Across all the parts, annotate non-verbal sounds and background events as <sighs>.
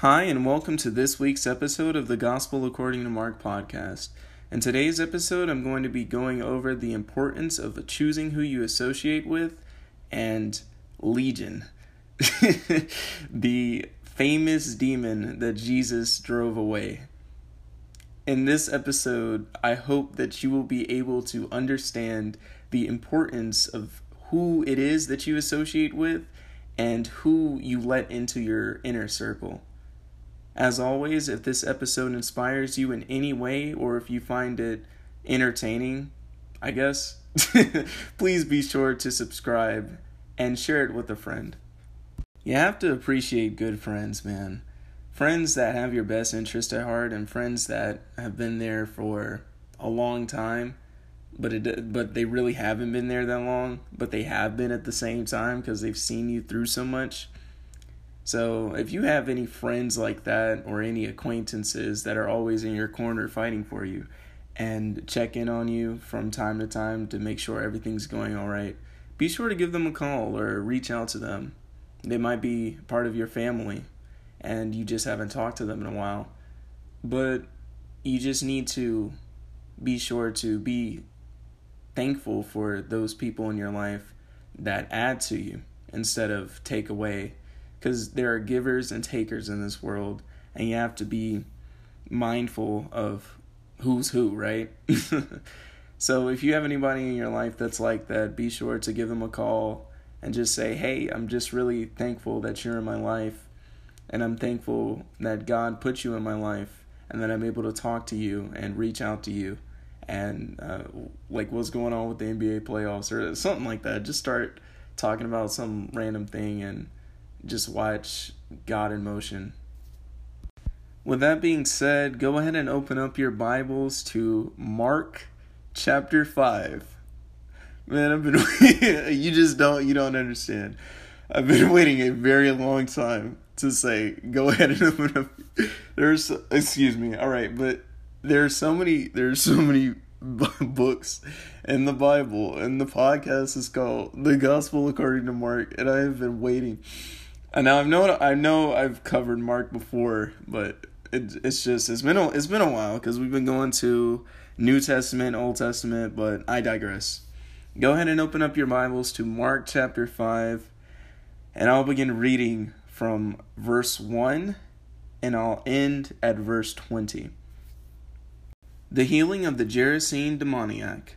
Hi, and welcome to this week's episode of the Gospel According to Mark podcast. In today's episode, I'm going to be going over the importance of choosing who you associate with and Legion, <laughs> the famous demon that Jesus drove away. In this episode, I hope that you will be able to understand the importance of who it is that you associate with and who you let into your inner circle. As always, if this episode inspires you in any way or if you find it entertaining, I guess, <laughs> please be sure to subscribe and share it with a friend. You have to appreciate good friends, man. Friends that have your best interest at heart and friends that have been there for a long time, but it but they really haven't been there that long, but they have been at the same time because they've seen you through so much so, if you have any friends like that or any acquaintances that are always in your corner fighting for you and check in on you from time to time to make sure everything's going all right, be sure to give them a call or reach out to them. They might be part of your family and you just haven't talked to them in a while. But you just need to be sure to be thankful for those people in your life that add to you instead of take away because there are givers and takers in this world, and you have to be mindful of who's who, right? <laughs> so if you have anybody in your life that's like that, be sure to give them a call and just say, "Hey, I'm just really thankful that you're in my life, and I'm thankful that God put you in my life, and that I'm able to talk to you and reach out to you." And uh, like what's going on with the NBA playoffs or something like that. Just start talking about some random thing and just watch God in motion. With that being said, go ahead and open up your Bibles to Mark chapter 5. Man, I've been <laughs> you just don't you don't understand. I've been <laughs> waiting a very long time to say go <laughs> ahead and open up there's excuse me. All right, but there's so many there's so many books in the Bible and the podcast is called The Gospel According to Mark and I have been waiting and now I've known I know I've covered Mark before, but it, it's just it's been a, it's been a while because we've been going to New Testament, Old Testament, but I digress. Go ahead and open up your Bibles to Mark chapter five, and I'll begin reading from verse one, and I'll end at verse twenty. The healing of the Gerasene demoniac.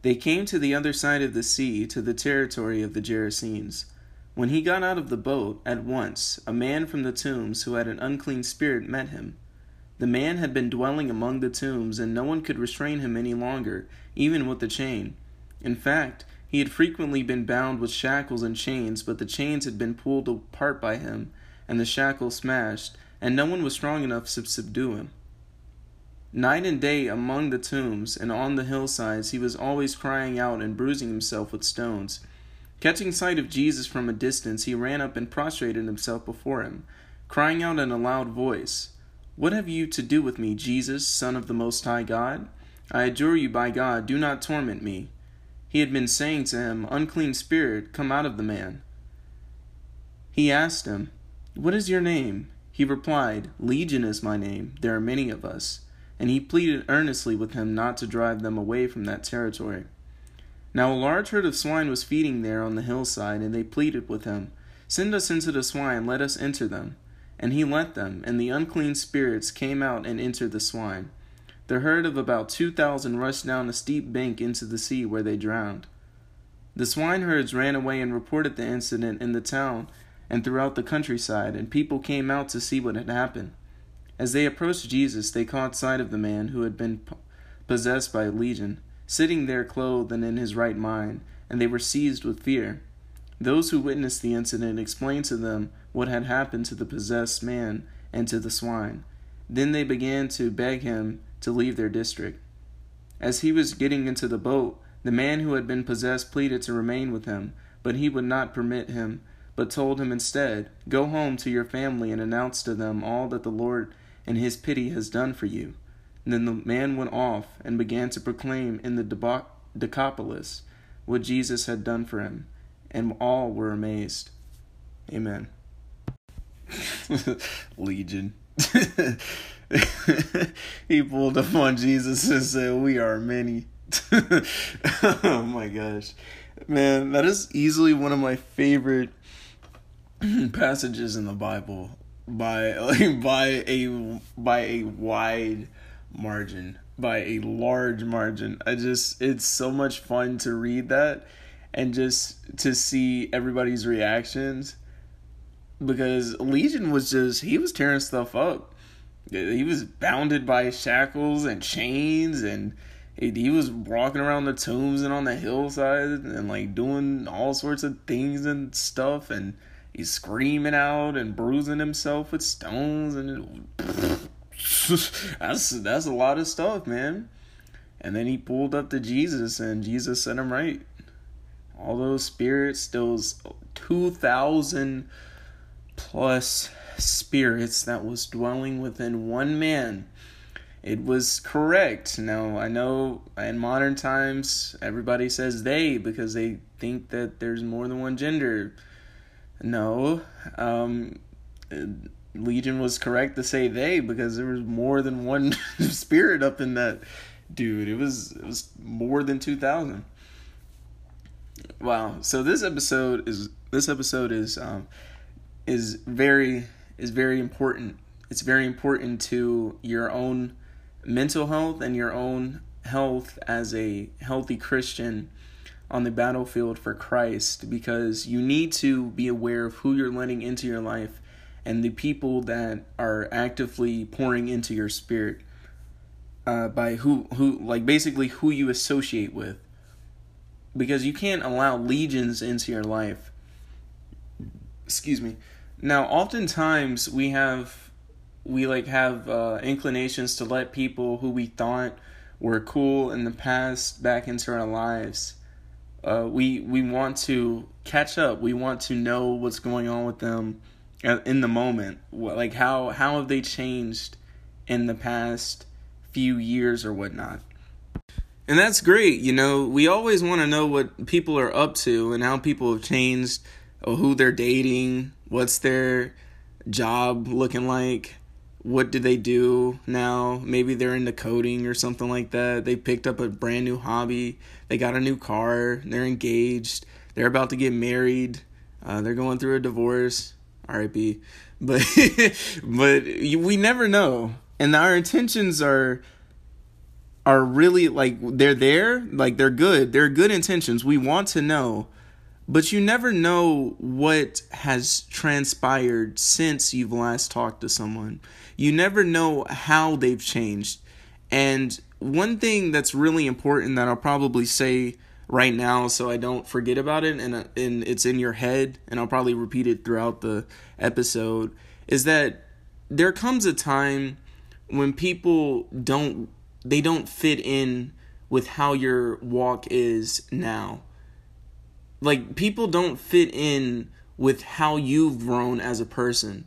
They came to the other side of the sea, to the territory of the Gerasenes. When he got out of the boat, at once a man from the tombs who had an unclean spirit met him. The man had been dwelling among the tombs, and no one could restrain him any longer, even with the chain. In fact, he had frequently been bound with shackles and chains, but the chains had been pulled apart by him, and the shackles smashed, and no one was strong enough to subdue him. Night and day among the tombs and on the hillsides, he was always crying out and bruising himself with stones. Catching sight of Jesus from a distance, he ran up and prostrated himself before him, crying out in a loud voice, What have you to do with me, Jesus, Son of the Most High God? I adjure you by God, do not torment me. He had been saying to him, Unclean spirit, come out of the man. He asked him, What is your name? He replied, Legion is my name, there are many of us. And he pleaded earnestly with him not to drive them away from that territory. Now a large herd of swine was feeding there on the hillside, and they pleaded with him, Send us into the swine, let us enter them. And he let them, and the unclean spirits came out and entered the swine. The herd of about two thousand rushed down a steep bank into the sea, where they drowned. The swineherds ran away and reported the incident in the town and throughout the countryside, and people came out to see what had happened. As they approached Jesus, they caught sight of the man who had been possessed by a legion sitting there clothed and in his right mind, and they were seized with fear. Those who witnessed the incident explained to them what had happened to the possessed man and to the swine. Then they began to beg him to leave their district. As he was getting into the boat, the man who had been possessed pleaded to remain with him, but he would not permit him, but told him instead, Go home to your family and announce to them all that the Lord in his pity has done for you. Then the man went off and began to proclaim in the Decapolis what Jesus had done for him, and all were amazed. Amen. <laughs> Legion. <laughs> he pulled up on Jesus and said, We are many. <laughs> oh my gosh. Man, that is easily one of my favorite <clears throat> passages in the Bible by like, by a by a wide margin, by a large margin. I just it's so much fun to read that and just to see everybody's reactions because Legion was just he was tearing stuff up. He was bounded by shackles and chains and he was walking around the tombs and on the hillside and like doing all sorts of things and stuff and he's screaming out and bruising himself with stones and <laughs> that's that's a lot of stuff, man. And then he pulled up to Jesus and Jesus set him right. All those spirits, those 2000 plus spirits that was dwelling within one man. It was correct. Now, I know in modern times everybody says they because they think that there's more than one gender. No. Um, Legion was correct to say they because there was more than one <laughs> spirit up in that dude. It was it was more than 2000. Wow. So this episode is this episode is um is very is very important. It's very important to your own mental health and your own health as a healthy Christian on the battlefield for Christ because you need to be aware of who you're letting into your life and the people that are actively pouring into your spirit uh, by who who like basically who you associate with because you can't allow legions into your life excuse me now, oftentimes we have we like have uh, inclinations to let people who we thought were cool in the past back into our lives. Uh, we we want to catch up. We want to know what's going on with them in the moment. Like how how have they changed in the past few years or whatnot. And that's great. You know, we always want to know what people are up to and how people have changed, or who they're dating, What's their job looking like? What do they do now? Maybe they're into coding or something like that. They picked up a brand new hobby. They got a new car. They're engaged. They're about to get married. Uh, they're going through a divorce. R.I.P. But <laughs> but we never know, and our intentions are are really like they're there, like they're good. They're good intentions. We want to know, but you never know what has transpired since you've last talked to someone. You never know how they've changed. And one thing that's really important that I'll probably say right now so I don't forget about it and uh, and it's in your head and I'll probably repeat it throughout the episode is that there comes a time when people don't they don't fit in with how your walk is now like people don't fit in with how you've grown as a person.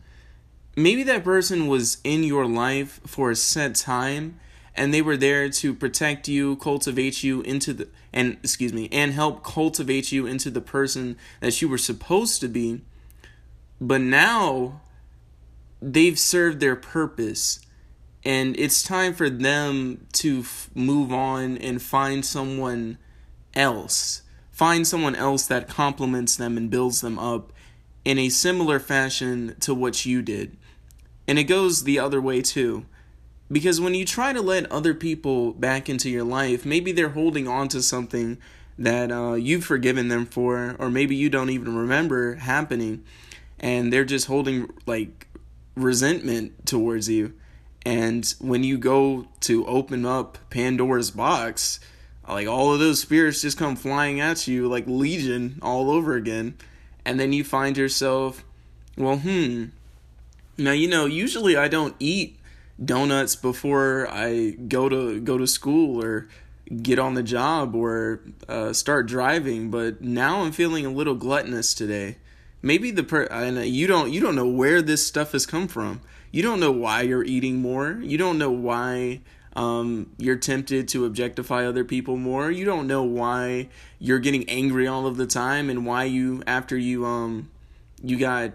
Maybe that person was in your life for a set time and they were there to protect you, cultivate you into the and excuse me, and help cultivate you into the person that you were supposed to be. But now they've served their purpose and it's time for them to f- move on and find someone else find someone else that complements them and builds them up in a similar fashion to what you did. And it goes the other way too. Because when you try to let other people back into your life, maybe they're holding on to something that uh, you've forgiven them for, or maybe you don't even remember happening, and they're just holding like resentment towards you. And when you go to open up Pandora's box, like all of those spirits just come flying at you like legion all over again and then you find yourself well hmm now you know usually i don't eat donuts before i go to go to school or get on the job or uh, start driving but now i'm feeling a little gluttonous today. Maybe the per and you don't you don't know where this stuff has come from. You don't know why you're eating more. You don't know why um, you're tempted to objectify other people more. You don't know why you're getting angry all of the time and why you after you um you got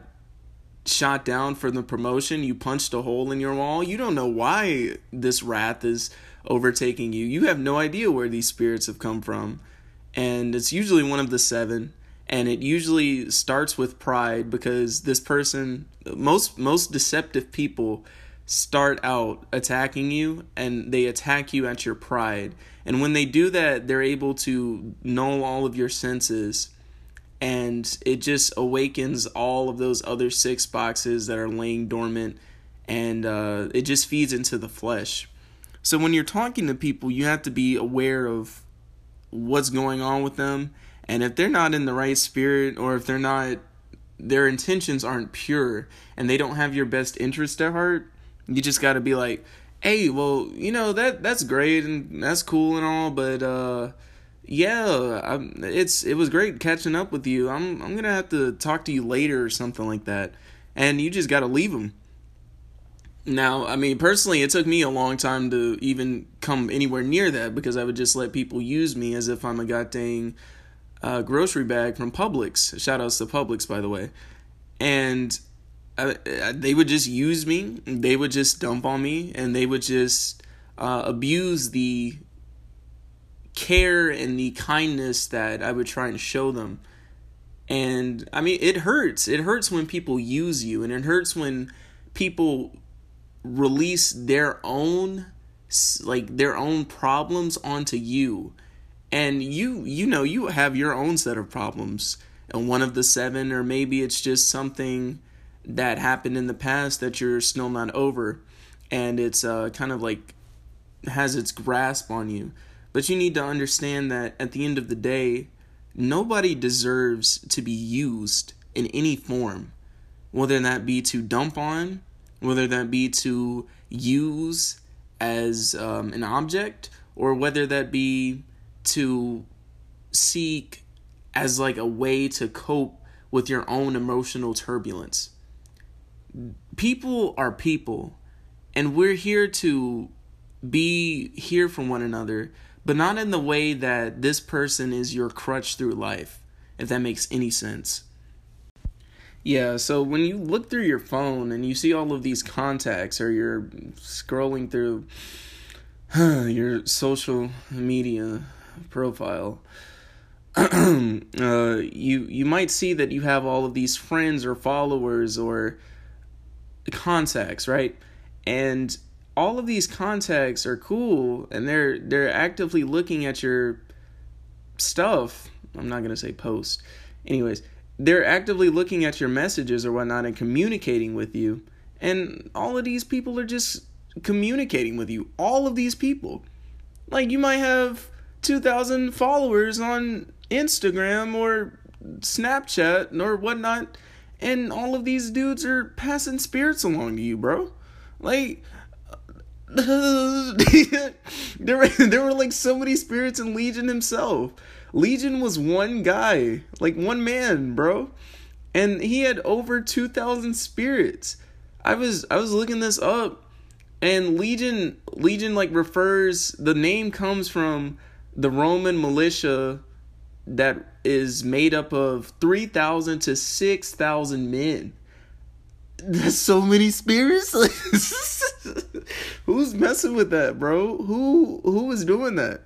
shot down for the promotion, you punched a hole in your wall. You don't know why this wrath is overtaking you. You have no idea where these spirits have come from. And it's usually one of the seven. And it usually starts with pride because this person, most most deceptive people start out attacking you and they attack you at your pride. And when they do that, they're able to null all of your senses and it just awakens all of those other six boxes that are laying dormant and uh, it just feeds into the flesh. So when you're talking to people, you have to be aware of what's going on with them. And if they're not in the right spirit or if they're not, their intentions aren't pure and they don't have your best interest at heart, you just got to be like, hey, well, you know, that that's great and that's cool and all, but, uh, yeah, I'm, it's it was great catching up with you. I'm I'm gonna have to talk to you later or something like that, and you just got to leave them. Now, I mean, personally, it took me a long time to even come anywhere near that because I would just let people use me as if I'm a goddamn uh, grocery bag from Publix. Shout outs to Publix, by the way. And uh, they would just use me, they would just dump on me, and they would just uh, abuse the care and the kindness that I would try and show them. And I mean, it hurts. It hurts when people use you, and it hurts when people release their own like their own problems onto you and you you know you have your own set of problems and one of the seven or maybe it's just something that happened in the past that you're still not over and it's uh, kind of like has its grasp on you but you need to understand that at the end of the day nobody deserves to be used in any form whether that be to dump on whether that be to use as um, an object or whether that be to seek as like a way to cope with your own emotional turbulence. People are people, and we're here to be here for one another, but not in the way that this person is your crutch through life, if that makes any sense. Yeah, so when you look through your phone and you see all of these contacts or you're scrolling through <sighs> your social media profile, <clears throat> uh, you you might see that you have all of these friends or followers or contacts, right? And all of these contacts are cool and they're they're actively looking at your stuff. I'm not gonna say post. Anyways, they're actively looking at your messages or whatnot and communicating with you. And all of these people are just communicating with you. All of these people. Like, you might have 2,000 followers on Instagram or Snapchat or whatnot, and all of these dudes are passing spirits along to you, bro. Like, <laughs> there were there were like so many spirits in Legion himself. Legion was one guy, like one man, bro. And he had over 2000 spirits. I was I was looking this up and Legion Legion like refers the name comes from the Roman militia that is made up of 3000 to 6000 men. That's so many spirits. <laughs> Who's messing with that, bro? Who who is doing that?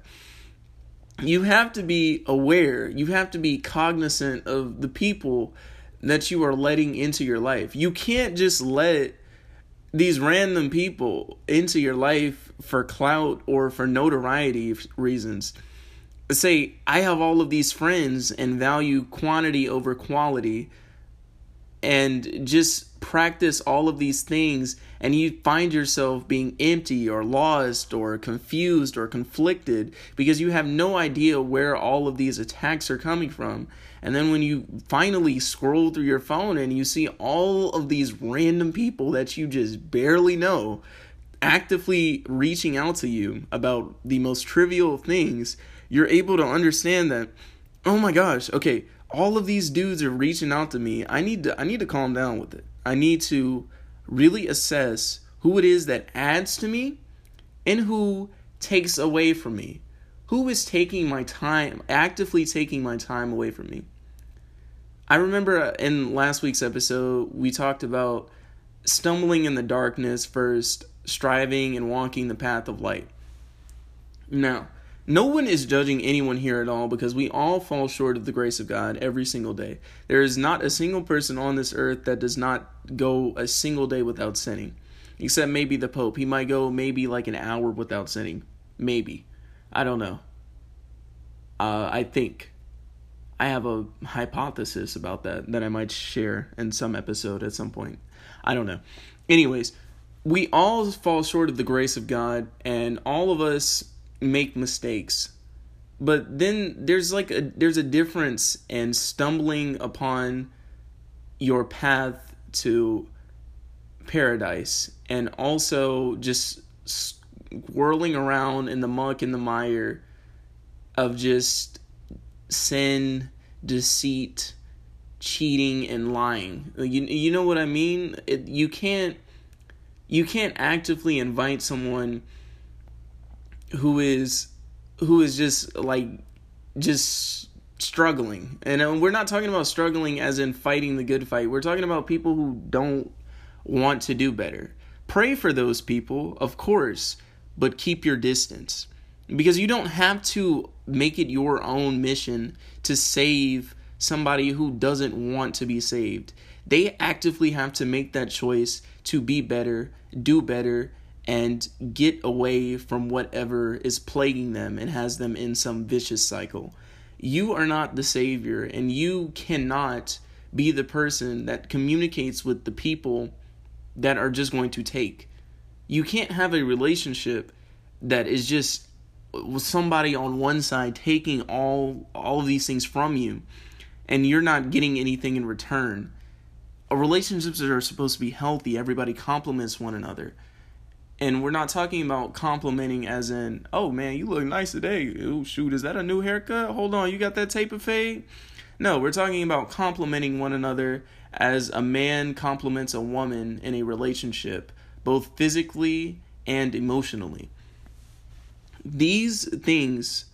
you have to be aware, you have to be cognizant of the people that you are letting into your life. You can't just let these random people into your life for clout or for notoriety reasons. Say, I have all of these friends and value quantity over quality and just practice all of these things and you find yourself being empty or lost or confused or conflicted because you have no idea where all of these attacks are coming from. And then when you finally scroll through your phone and you see all of these random people that you just barely know actively reaching out to you about the most trivial things, you're able to understand that, oh my gosh, okay, all of these dudes are reaching out to me. I need to I need to calm down with it. I need to really assess who it is that adds to me and who takes away from me. Who is taking my time, actively taking my time away from me? I remember in last week's episode, we talked about stumbling in the darkness first, striving and walking the path of light. Now, no one is judging anyone here at all because we all fall short of the grace of God every single day. There is not a single person on this earth that does not go a single day without sinning, except maybe the Pope. He might go maybe like an hour without sinning. Maybe. I don't know. Uh, I think. I have a hypothesis about that that I might share in some episode at some point. I don't know. Anyways, we all fall short of the grace of God, and all of us make mistakes. But then there's like a there's a difference in stumbling upon your path to paradise and also just whirling around in the muck and the mire of just sin, deceit, cheating and lying. You you know what I mean? It, you can't you can't actively invite someone who is who is just like just struggling. And uh, we're not talking about struggling as in fighting the good fight. We're talking about people who don't want to do better. Pray for those people, of course, but keep your distance. Because you don't have to make it your own mission to save somebody who doesn't want to be saved. They actively have to make that choice to be better, do better, and get away from whatever is plaguing them and has them in some vicious cycle. You are not the Savior, and you cannot be the person that communicates with the people that are just going to take. You can't have a relationship that is just with somebody on one side taking all all of these things from you and you're not getting anything in return. Relationships are supposed to be healthy. Everybody compliments one another. And we're not talking about complimenting as in, oh man, you look nice today. Oh shoot, is that a new haircut? Hold on, you got that taper fade? No, we're talking about complimenting one another as a man compliments a woman in a relationship, both physically and emotionally. These things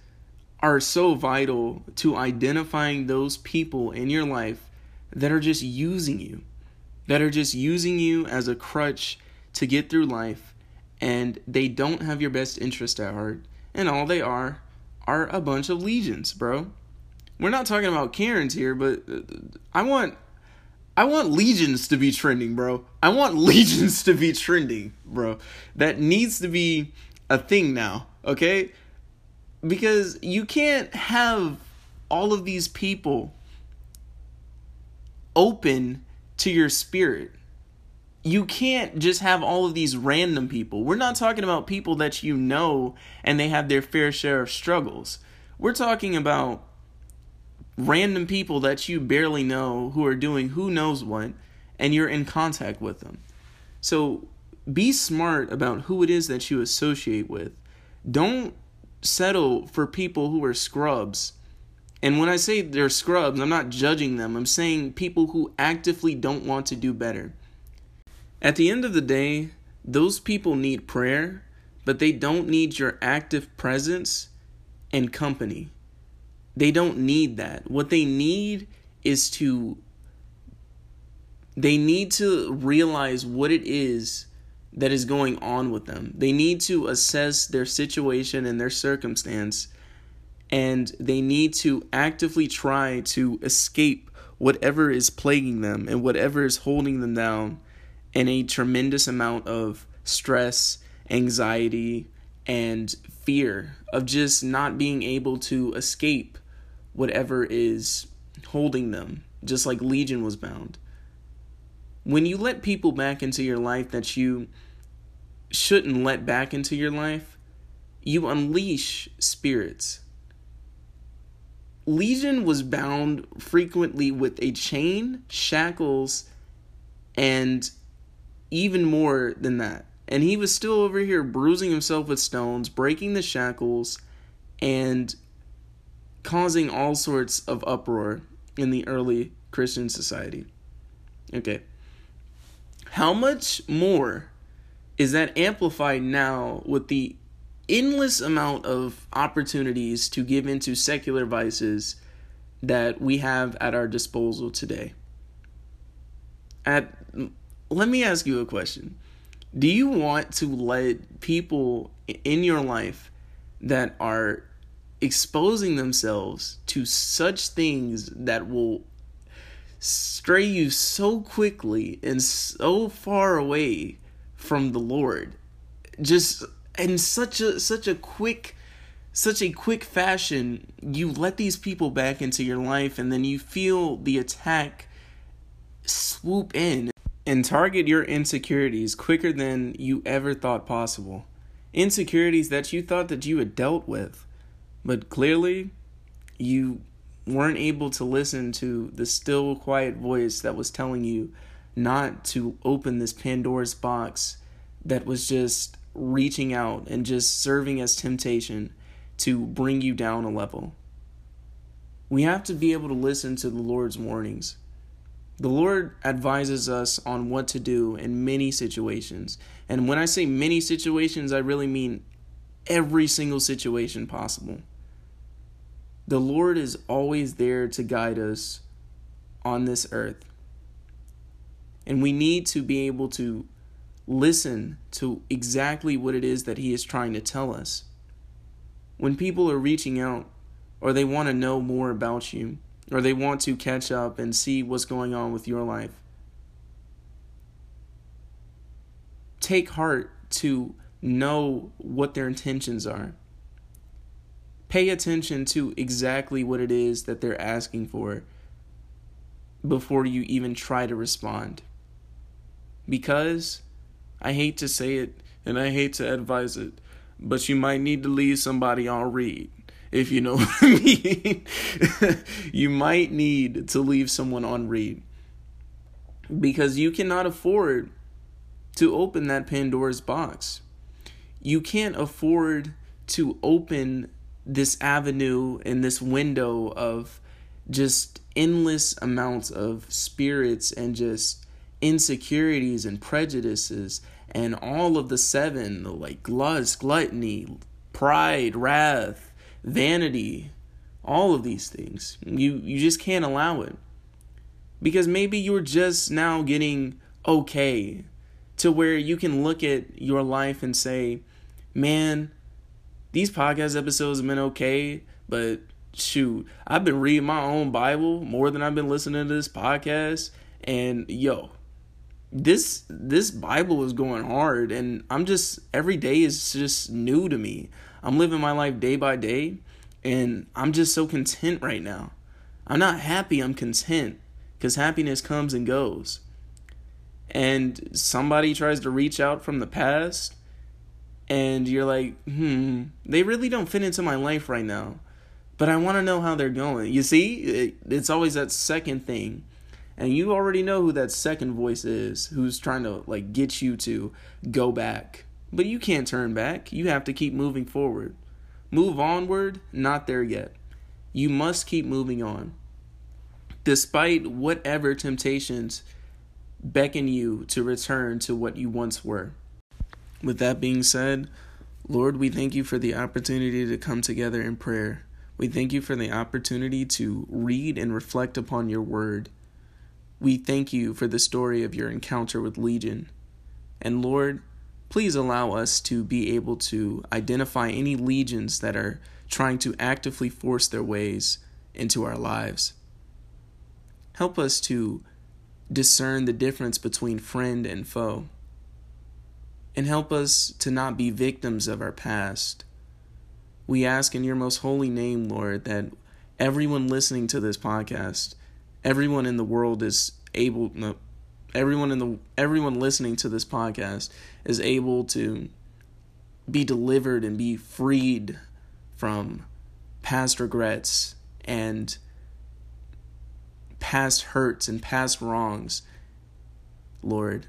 are so vital to identifying those people in your life that are just using you, that are just using you as a crutch to get through life, and they don't have your best interest at heart, and all they are are a bunch of legions, bro. We're not talking about Karens here, but uh, I want I want legions to be trending, bro. I want <laughs> legions to be trending, bro. That needs to be a thing now, okay? because you can't have all of these people open to your spirit. You can't just have all of these random people. We're not talking about people that you know and they have their fair share of struggles. We're talking about random people that you barely know who are doing who knows what and you're in contact with them. So be smart about who it is that you associate with. Don't settle for people who are scrubs. And when I say they're scrubs, I'm not judging them. I'm saying people who actively don't want to do better. At the end of the day, those people need prayer, but they don't need your active presence and company. They don't need that. What they need is to they need to realize what it is that is going on with them. They need to assess their situation and their circumstance, and they need to actively try to escape whatever is plaguing them and whatever is holding them down in a tremendous amount of stress, anxiety, and fear of just not being able to escape whatever is holding them, just like Legion was bound when you let people back into your life that you shouldn't let back into your life, you unleash spirits. Legion was bound frequently with a chain, shackles, and even more than that. And he was still over here bruising himself with stones, breaking the shackles, and causing all sorts of uproar in the early Christian society. Okay. How much more is that amplified now with the endless amount of opportunities to give into secular vices that we have at our disposal today. At let me ask you a question. Do you want to let people in your life that are exposing themselves to such things that will stray you so quickly and so far away from the Lord just in such a such a quick such a quick fashion you let these people back into your life and then you feel the attack swoop in and target your insecurities quicker than you ever thought possible insecurities that you thought that you had dealt with but clearly you weren't able to listen to the still quiet voice that was telling you not to open this Pandora's box that was just reaching out and just serving as temptation to bring you down a level. We have to be able to listen to the Lord's warnings. The Lord advises us on what to do in many situations. And when I say many situations, I really mean every single situation possible. The Lord is always there to guide us on this earth. And we need to be able to listen to exactly what it is that He is trying to tell us. When people are reaching out or they want to know more about you or they want to catch up and see what's going on with your life, take heart to know what their intentions are. Pay attention to exactly what it is that they're asking for before you even try to respond. Because I hate to say it and I hate to advise it, but you might need to leave somebody on read. If you know <laughs> what I mean, <laughs> you might need to leave someone on read because you cannot afford to open that Pandora's box. You can't afford to open this avenue and this window of just endless amounts of spirits and just insecurities and prejudices and all of the seven the like lust gluttony pride wrath vanity all of these things you you just can't allow it because maybe you're just now getting okay to where you can look at your life and say man these podcast episodes have been okay but shoot i've been reading my own bible more than i've been listening to this podcast and yo this this Bible is going hard and I'm just every day is just new to me. I'm living my life day by day and I'm just so content right now. I'm not happy, I'm content cuz happiness comes and goes. And somebody tries to reach out from the past and you're like, "Hmm, they really don't fit into my life right now." But I want to know how they're going. You see, it, it's always that second thing and you already know who that second voice is who's trying to like get you to go back but you can't turn back. You have to keep moving forward. Move onward not there yet. You must keep moving on. Despite whatever temptations beckon you to return to what you once were. With that being said lord we thank you for the opportunity to come together in prayer. We thank you for the opportunity to read and reflect upon your word. We thank you for the story of your encounter with Legion. And Lord, please allow us to be able to identify any legions that are trying to actively force their ways into our lives. Help us to discern the difference between friend and foe. And help us to not be victims of our past. We ask in your most holy name, Lord, that everyone listening to this podcast everyone in the world is able no, everyone in the everyone listening to this podcast is able to be delivered and be freed from past regrets and past hurts and past wrongs. Lord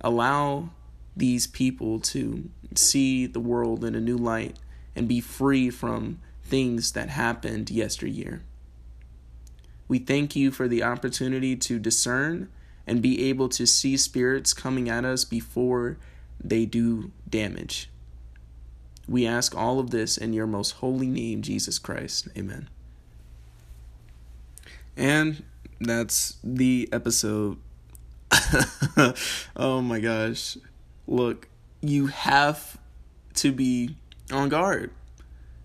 allow these people to see the world in a new light and be free from things that happened yesteryear. We thank you for the opportunity to discern and be able to see spirits coming at us before they do damage. We ask all of this in your most holy name, Jesus Christ. Amen. And that's the episode. <laughs> oh my gosh. Look, you have to be on guard.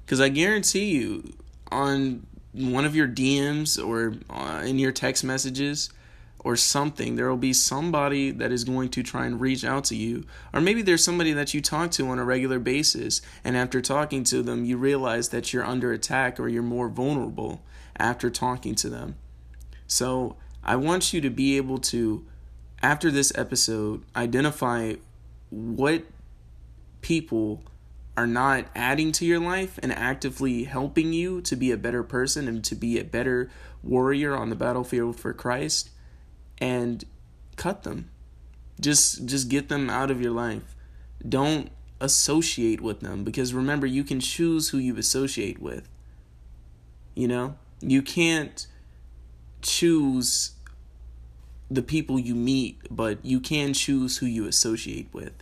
Because I guarantee you, on one of your DMs or uh, in your text messages or something, there will be somebody that is going to try and reach out to you. Or maybe there's somebody that you talk to on a regular basis, and after talking to them, you realize that you're under attack or you're more vulnerable after talking to them. So I want you to be able to, after this episode, identify what people are not adding to your life and actively helping you to be a better person and to be a better warrior on the battlefield for Christ and cut them. Just just get them out of your life. Don't associate with them because remember you can choose who you associate with. You know? You can't choose the people you meet, but you can choose who you associate with.